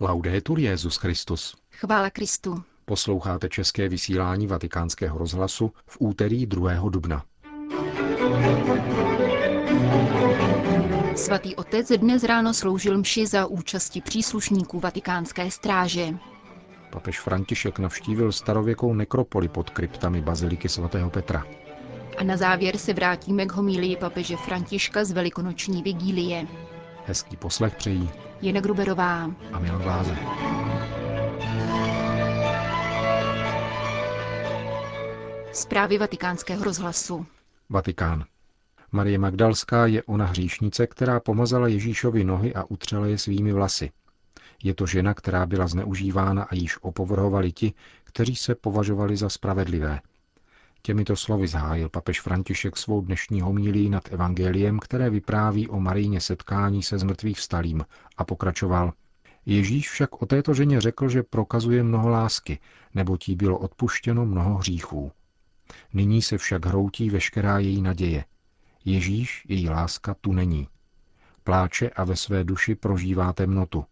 Laudetur Jezus Christus. Chvála Kristu. Posloucháte české vysílání Vatikánského rozhlasu v úterý 2. dubna. Svatý otec dnes ráno sloužil mši za účasti příslušníků vatikánské stráže. Papež František navštívil starověkou nekropoli pod kryptami baziliky svatého Petra. A na závěr se vrátíme k homílii papeže Františka z velikonoční vigílie. Hezký poslech přejí Jena Gruberová a Milan Glázer. Zprávy vatikánského rozhlasu. Vatikán. Marie Magdalská je ona hříšnice, která pomazala Ježíšovi nohy a utřela je svými vlasy. Je to žena, která byla zneužívána a již opovrhovali ti, kteří se považovali za spravedlivé. Těmito slovy zahájil papež František svou dnešní homílí nad evangeliem, které vypráví o Marijně setkání se zmrtvých vstalým a pokračoval. Ježíš však o této ženě řekl, že prokazuje mnoho lásky, nebo jí bylo odpuštěno mnoho hříchů. Nyní se však hroutí veškerá její naděje. Ježíš, její láska, tu není. Pláče a ve své duši prožívá temnotu.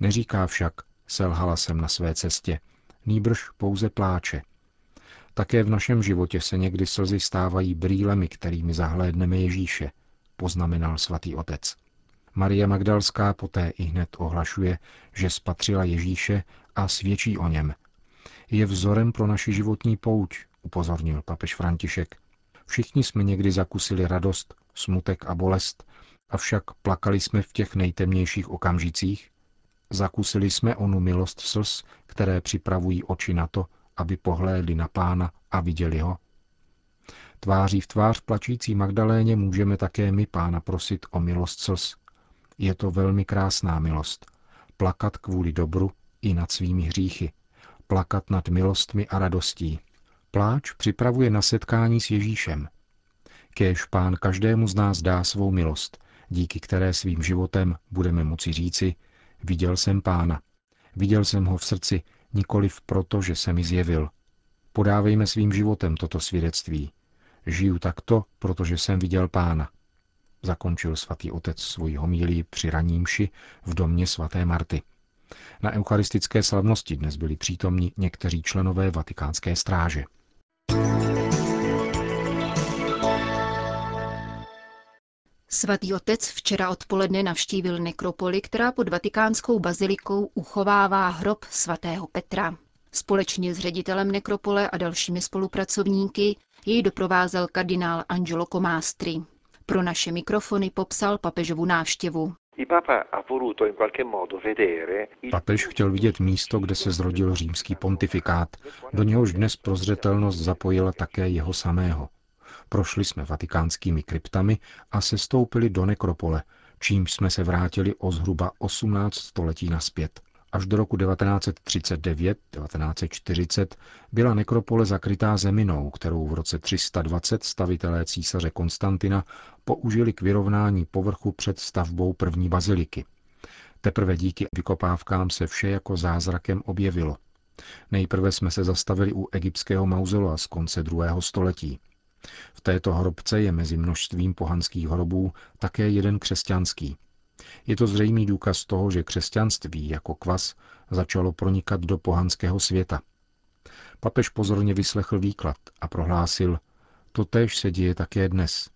Neříká však, selhala jsem na své cestě, nýbrž pouze pláče. Také v našem životě se někdy slzy stávají brýlemi, kterými zahlédneme Ježíše, poznamenal svatý otec. Maria Magdalská poté i hned ohlašuje, že spatřila Ježíše a svědčí o něm. Je vzorem pro naši životní pouť, upozornil papež František. Všichni jsme někdy zakusili radost, smutek a bolest, avšak plakali jsme v těch nejtemnějších okamžicích. Zakusili jsme onu milost slz, které připravují oči na to, aby pohlédli na pána a viděli ho. Tváří v tvář plačící Magdaléně můžeme také my pána prosit o milost slz. Je to velmi krásná milost. Plakat kvůli dobru i nad svými hříchy. Plakat nad milostmi a radostí. Pláč připravuje na setkání s Ježíšem. Kéž pán každému z nás dá svou milost, díky které svým životem budeme moci říci, viděl jsem pána. Viděl jsem ho v srdci, nikoliv proto, že se mi zjevil. Podávejme svým životem toto svědectví. Žiju takto, protože jsem viděl pána. Zakončil svatý otec svoji homílí při ranímši v domě svaté Marty. Na eucharistické slavnosti dnes byli přítomni někteří členové vatikánské stráže. Svatý otec včera odpoledne navštívil nekropoli, která pod vatikánskou bazilikou uchovává hrob svatého Petra. Společně s ředitelem nekropole a dalšími spolupracovníky jej doprovázel kardinál Angelo Comastri. Pro naše mikrofony popsal papežovu návštěvu. Papež chtěl vidět místo, kde se zrodil římský pontifikát, do něhož dnes prozřetelnost zapojila také jeho samého. Prošli jsme vatikánskými kryptami a sestoupili do nekropole, čímž jsme se vrátili o zhruba 18 století naspět. Až do roku 1939-1940 byla nekropole zakrytá zeminou, kterou v roce 320 stavitelé císaře Konstantina použili k vyrovnání povrchu před stavbou první baziliky. Teprve díky vykopávkám se vše jako zázrakem objevilo. Nejprve jsme se zastavili u egyptského mauzola z konce druhého století. V této hrobce je mezi množstvím pohanských hrobů také jeden křesťanský. Je to zřejmý důkaz toho, že křesťanství jako kvas začalo pronikat do pohanského světa. Papež pozorně vyslechl výklad a prohlásil, totéž se děje také dnes.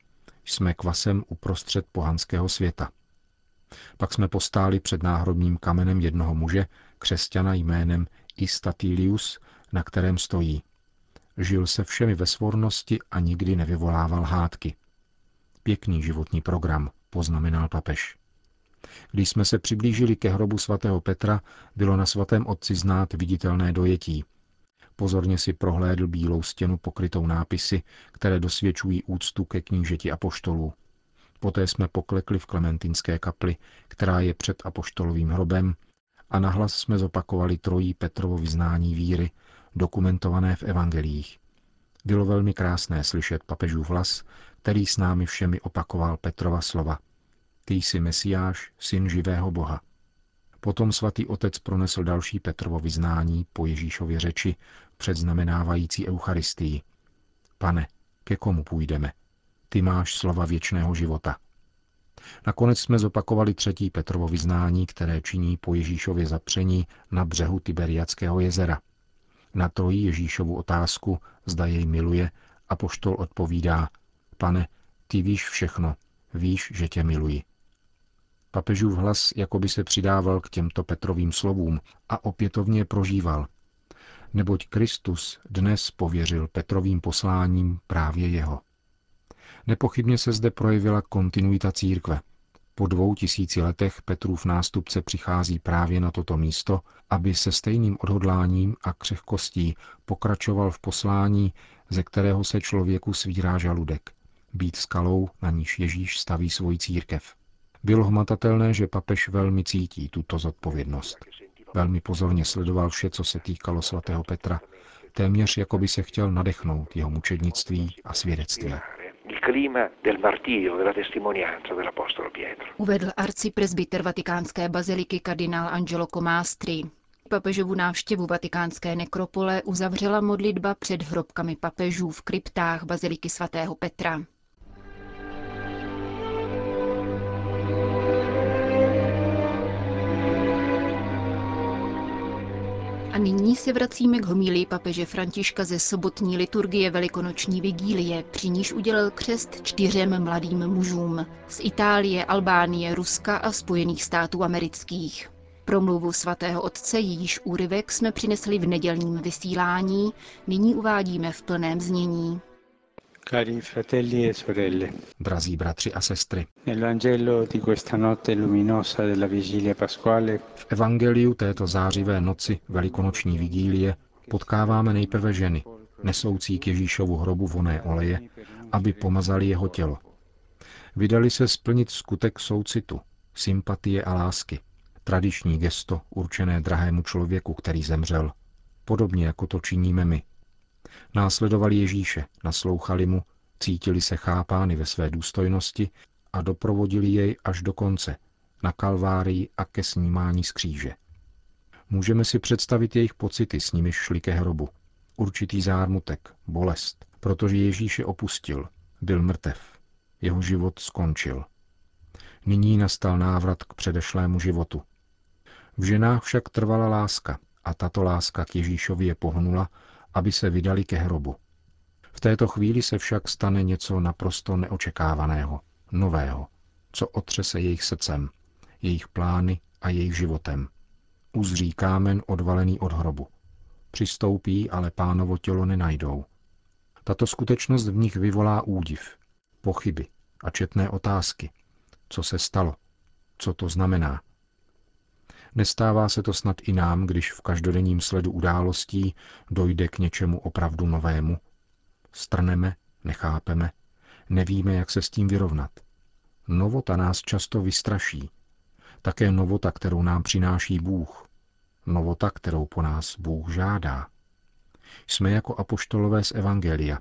Jsme kvasem uprostřed pohanského světa. Pak jsme postáli před náhrobním kamenem jednoho muže, křesťana jménem Istatilius, na kterém stojí. Žil se všemi ve svornosti a nikdy nevyvolával hádky. Pěkný životní program, poznamenal papež. Když jsme se přiblížili ke hrobu svatého Petra, bylo na svatém otci znát viditelné dojetí. Pozorně si prohlédl bílou stěnu pokrytou nápisy, které dosvědčují úctu ke knížeti apoštolů. Poté jsme poklekli v Klementinské kapli, která je před apoštolovým hrobem, a nahlas jsme zopakovali trojí Petrovo vyznání víry, dokumentované v evangelích. Bylo velmi krásné slyšet papežův hlas, který s námi všemi opakoval Petrova slova. Ty jsi Mesiáš, syn živého Boha. Potom svatý otec pronesl další Petrovo vyznání po Ježíšově řeči, předznamenávající Eucharistii. Pane, ke komu půjdeme? Ty máš slova věčného života. Nakonec jsme zopakovali třetí Petrovo vyznání, které činí po Ježíšově zapření na břehu Tiberiackého jezera. Na to Ježíšovu otázku, zda jej miluje, a poštol odpovídá, pane, ty víš všechno, víš, že tě miluji. Papežův hlas jako by se přidával k těmto Petrovým slovům a opětovně prožíval. Neboť Kristus dnes pověřil Petrovým posláním právě jeho. Nepochybně se zde projevila kontinuita církve. Po dvou tisíci letech Petrův nástupce přichází právě na toto místo, aby se stejným odhodláním a křehkostí pokračoval v poslání, ze kterého se člověku svírá žaludek. Být skalou, na níž Ježíš staví svoji církev. Bylo hmatatelné, že papež velmi cítí tuto zodpovědnost. Velmi pozorně sledoval vše, co se týkalo svatého Petra, téměř jako by se chtěl nadechnout jeho mučednictví a svědectví. Uvedl arcipresbyter vatikánské baziliky kardinál Angelo Comastri. Papežovu návštěvu vatikánské nekropole uzavřela modlitba před hrobkami papežů v kryptách baziliky svatého Petra. Nyní se vracíme k homílii papeže Františka ze sobotní liturgie Velikonoční vigílie, při níž udělal křest čtyřem mladým mužům z Itálie, Albánie, Ruska a Spojených států amerických. Promluvu svatého otce, jejíž úryvek jsme přinesli v nedělním vysílání, nyní uvádíme v plném znění. Cari fratelli e sorelle. Drazí bratři a sestry. V evangeliu této zářivé noci velikonoční vigílie potkáváme nejprve ženy, nesoucí k Ježíšovu hrobu voné oleje, aby pomazali jeho tělo. Vydali se splnit skutek soucitu, sympatie a lásky, tradiční gesto určené drahému člověku, který zemřel, podobně jako to činíme my, Následovali Ježíše, naslouchali mu, cítili se chápány ve své důstojnosti a doprovodili jej až do konce, na kalvárii a ke snímání z kříže. Můžeme si představit jejich pocity, s nimiž šli ke hrobu. Určitý zármutek, bolest, protože Ježíše opustil, byl mrtev. Jeho život skončil. Nyní nastal návrat k předešlému životu. V ženách však trvala láska a tato láska k Ježíšovi je pohnula aby se vydali ke hrobu. V této chvíli se však stane něco naprosto neočekávaného, nového, co otřese jejich srdcem, jejich plány a jejich životem. Uzří kámen odvalený od hrobu. Přistoupí, ale pánovo tělo nenajdou. Tato skutečnost v nich vyvolá údiv, pochyby a četné otázky. Co se stalo? Co to znamená? Nestává se to snad i nám, když v každodenním sledu událostí dojde k něčemu opravdu novému. Strneme, nechápeme, nevíme, jak se s tím vyrovnat. Novota nás často vystraší. Také novota, kterou nám přináší Bůh. Novota, kterou po nás Bůh žádá. Jsme jako apoštolové z Evangelia.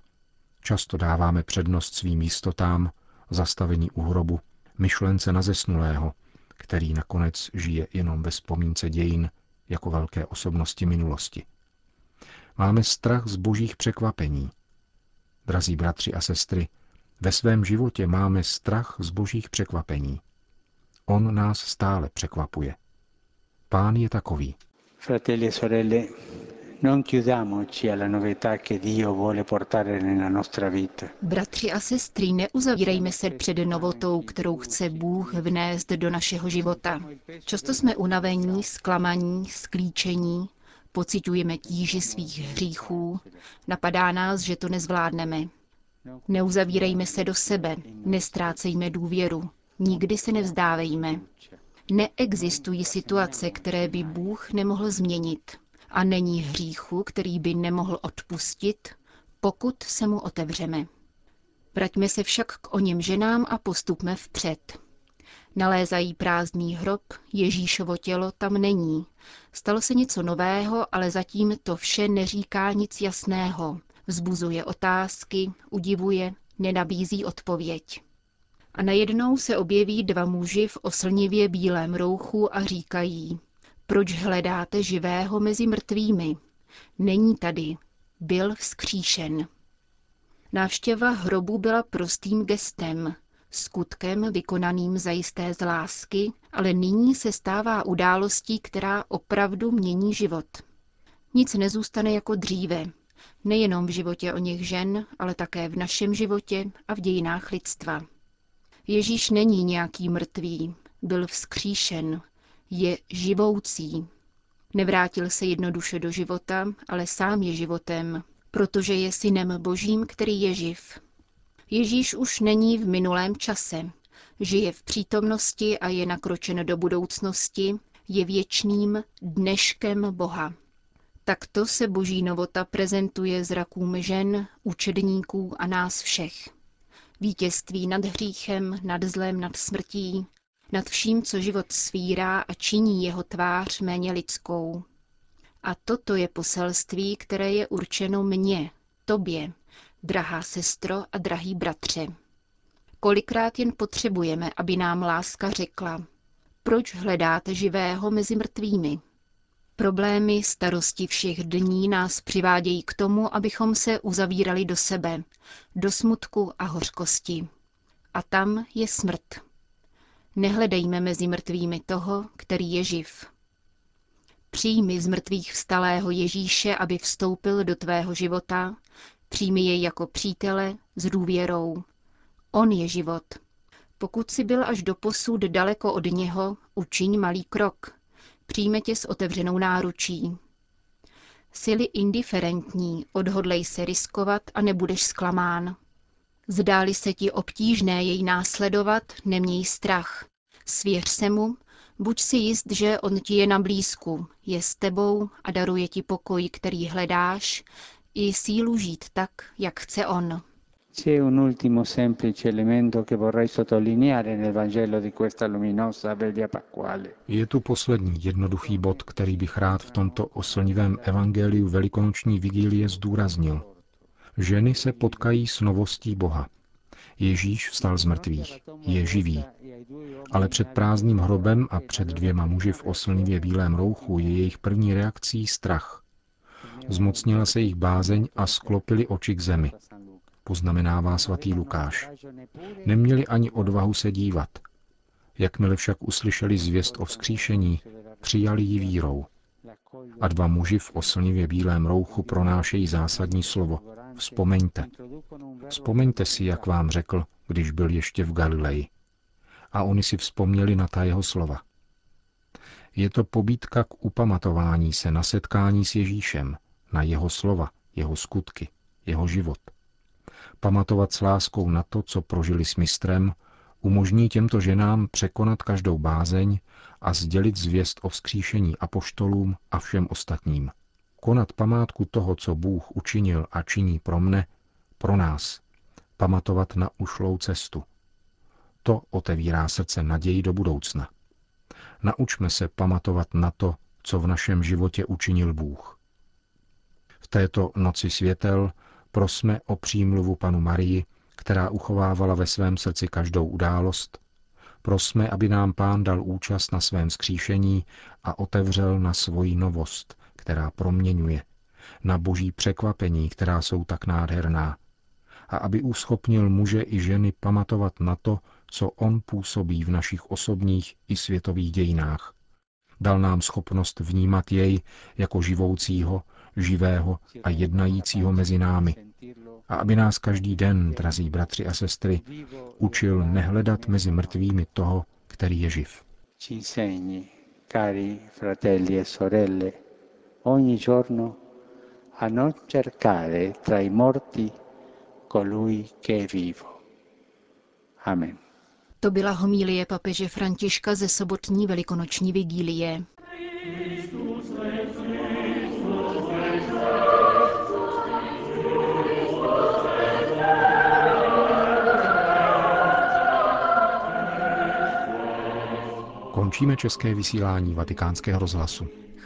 Často dáváme přednost svým jistotám, zastavení u hrobu, myšlence na zesnulého, který nakonec žije jenom ve vzpomínce dějin jako velké osobnosti minulosti. Máme strach z božích překvapení. Drazí bratři a sestry, ve svém životě máme strach z božích překvapení. On nás stále překvapuje. Pán je takový. Fratelli e sorelle, Non chiudiamoci alla novità che Dio vuole portare nella nostra vita. Bratři a sestry, neuzavírejme se před novotou, kterou chce Bůh vnést do našeho života. Často jsme unavení, zklamaní, sklíčení, pocitujeme tíži svých hříchů, napadá nás, že to nezvládneme. Neuzavírejme se do sebe, nestrácejme důvěru, nikdy se nevzdávejme. Neexistují situace, které by Bůh nemohl změnit a není hříchu, který by nemohl odpustit, pokud se mu otevřeme. Vraťme se však k o něm ženám a postupme vpřed. Nalézají prázdný hrob, Ježíšovo tělo tam není. Stalo se něco nového, ale zatím to vše neříká nic jasného. Vzbuzuje otázky, udivuje, nenabízí odpověď. A najednou se objeví dva muži v oslnivě bílém rouchu a říkají, proč hledáte živého mezi mrtvými? Není tady. Byl vzkříšen. Návštěva hrobu byla prostým gestem. skutkem vykonaným zajisté z lásky, ale nyní se stává událostí, která opravdu mění život. Nic nezůstane jako dříve, nejenom v životě o něch žen, ale také v našem životě a v dějinách lidstva. Ježíš není nějaký mrtvý, byl vzkříšen, je živoucí. Nevrátil se jednoduše do života, ale sám je životem, protože je synem božím, který je živ. Ježíš už není v minulém čase. Žije v přítomnosti a je nakročen do budoucnosti, je věčným dneškem Boha. Takto se boží novota prezentuje zrakům žen, učedníků a nás všech. Vítězství nad hříchem, nad zlem, nad smrtí, nad vším, co život svírá a činí jeho tvář méně lidskou. A toto je poselství, které je určeno mně, tobě, drahá sestro a drahý bratře. Kolikrát jen potřebujeme, aby nám láska řekla, proč hledáte živého mezi mrtvými? Problémy, starosti všech dní nás přivádějí k tomu, abychom se uzavírali do sebe, do smutku a hořkosti. A tam je smrt. Nehledejme mezi mrtvými toho, který je živ. Přijmi z mrtvých vstalého Ježíše, aby vstoupil do tvého života, přijmi jej jako přítele s důvěrou. On je život. Pokud si byl až do posud daleko od něho, učiň malý krok. Přijme tě s otevřenou náručí. Sily indiferentní, odhodlej se riskovat a nebudeš zklamán. Zdáli se ti obtížné jej následovat, neměj strach. Svěř se mu, buď si jist, že on ti je na blízku, je s tebou a daruje ti pokoj, který hledáš, i sílu žít tak, jak chce on. C'è un ultimo semplice elemento che vorrei sottolineare nel Vangelo di questa luminosa veglia pasquale. Je tu poslední jednoduchý bod, který bych rád v tomto oslnivém evangeliu velikonoční vigílie zdůraznil. Ženy se potkají s novostí Boha. Ježíš vstal z mrtvých, je živý. Ale před prázdným hrobem a před dvěma muži v oslnivě bílém rouchu je jejich první reakcí strach. Zmocnila se jich bázeň a sklopili oči k zemi. Poznamenává svatý Lukáš. Neměli ani odvahu se dívat. Jakmile však uslyšeli zvěst o vzkříšení, přijali ji vírou. A dva muži v oslnivě bílém rouchu pronášejí zásadní slovo. Vzpomeňte. Vzpomeňte si, jak vám řekl, když byl ještě v Galileji. A oni si vzpomněli na ta jeho slova. Je to pobídka k upamatování se na setkání s Ježíšem, na jeho slova, jeho skutky, jeho život. Pamatovat s láskou na to, co prožili s mistrem, umožní těmto ženám překonat každou bázeň a sdělit zvěst o vzkříšení apoštolům a všem ostatním. Konat památku toho, co Bůh učinil a činí pro mne, pro nás. Pamatovat na ušlou cestu. To otevírá srdce naději do budoucna. Naučme se pamatovat na to, co v našem životě učinil Bůh. V této noci světel prosme o přímluvu panu Marii, která uchovávala ve svém srdci každou událost. Prosme, aby nám pán dal účast na svém skříšení a otevřel na svoji novost, která proměňuje, na boží překvapení, která jsou tak nádherná, a aby uschopnil muže i ženy pamatovat na to, co on působí v našich osobních i světových dějinách. Dal nám schopnost vnímat jej jako živoucího, živého a jednajícího mezi námi. A aby nás každý den, drazí bratři a sestry, učil nehledat mezi mrtvými toho, který je živ. Cari fratelli e sorelle, ogni giorno a non cercare tra i morti colui che è vivo. Amen. To byla homílie papeže Františka ze sobotní velikonoční vigílie. Končíme české vysílání vatikánského rozhlasu.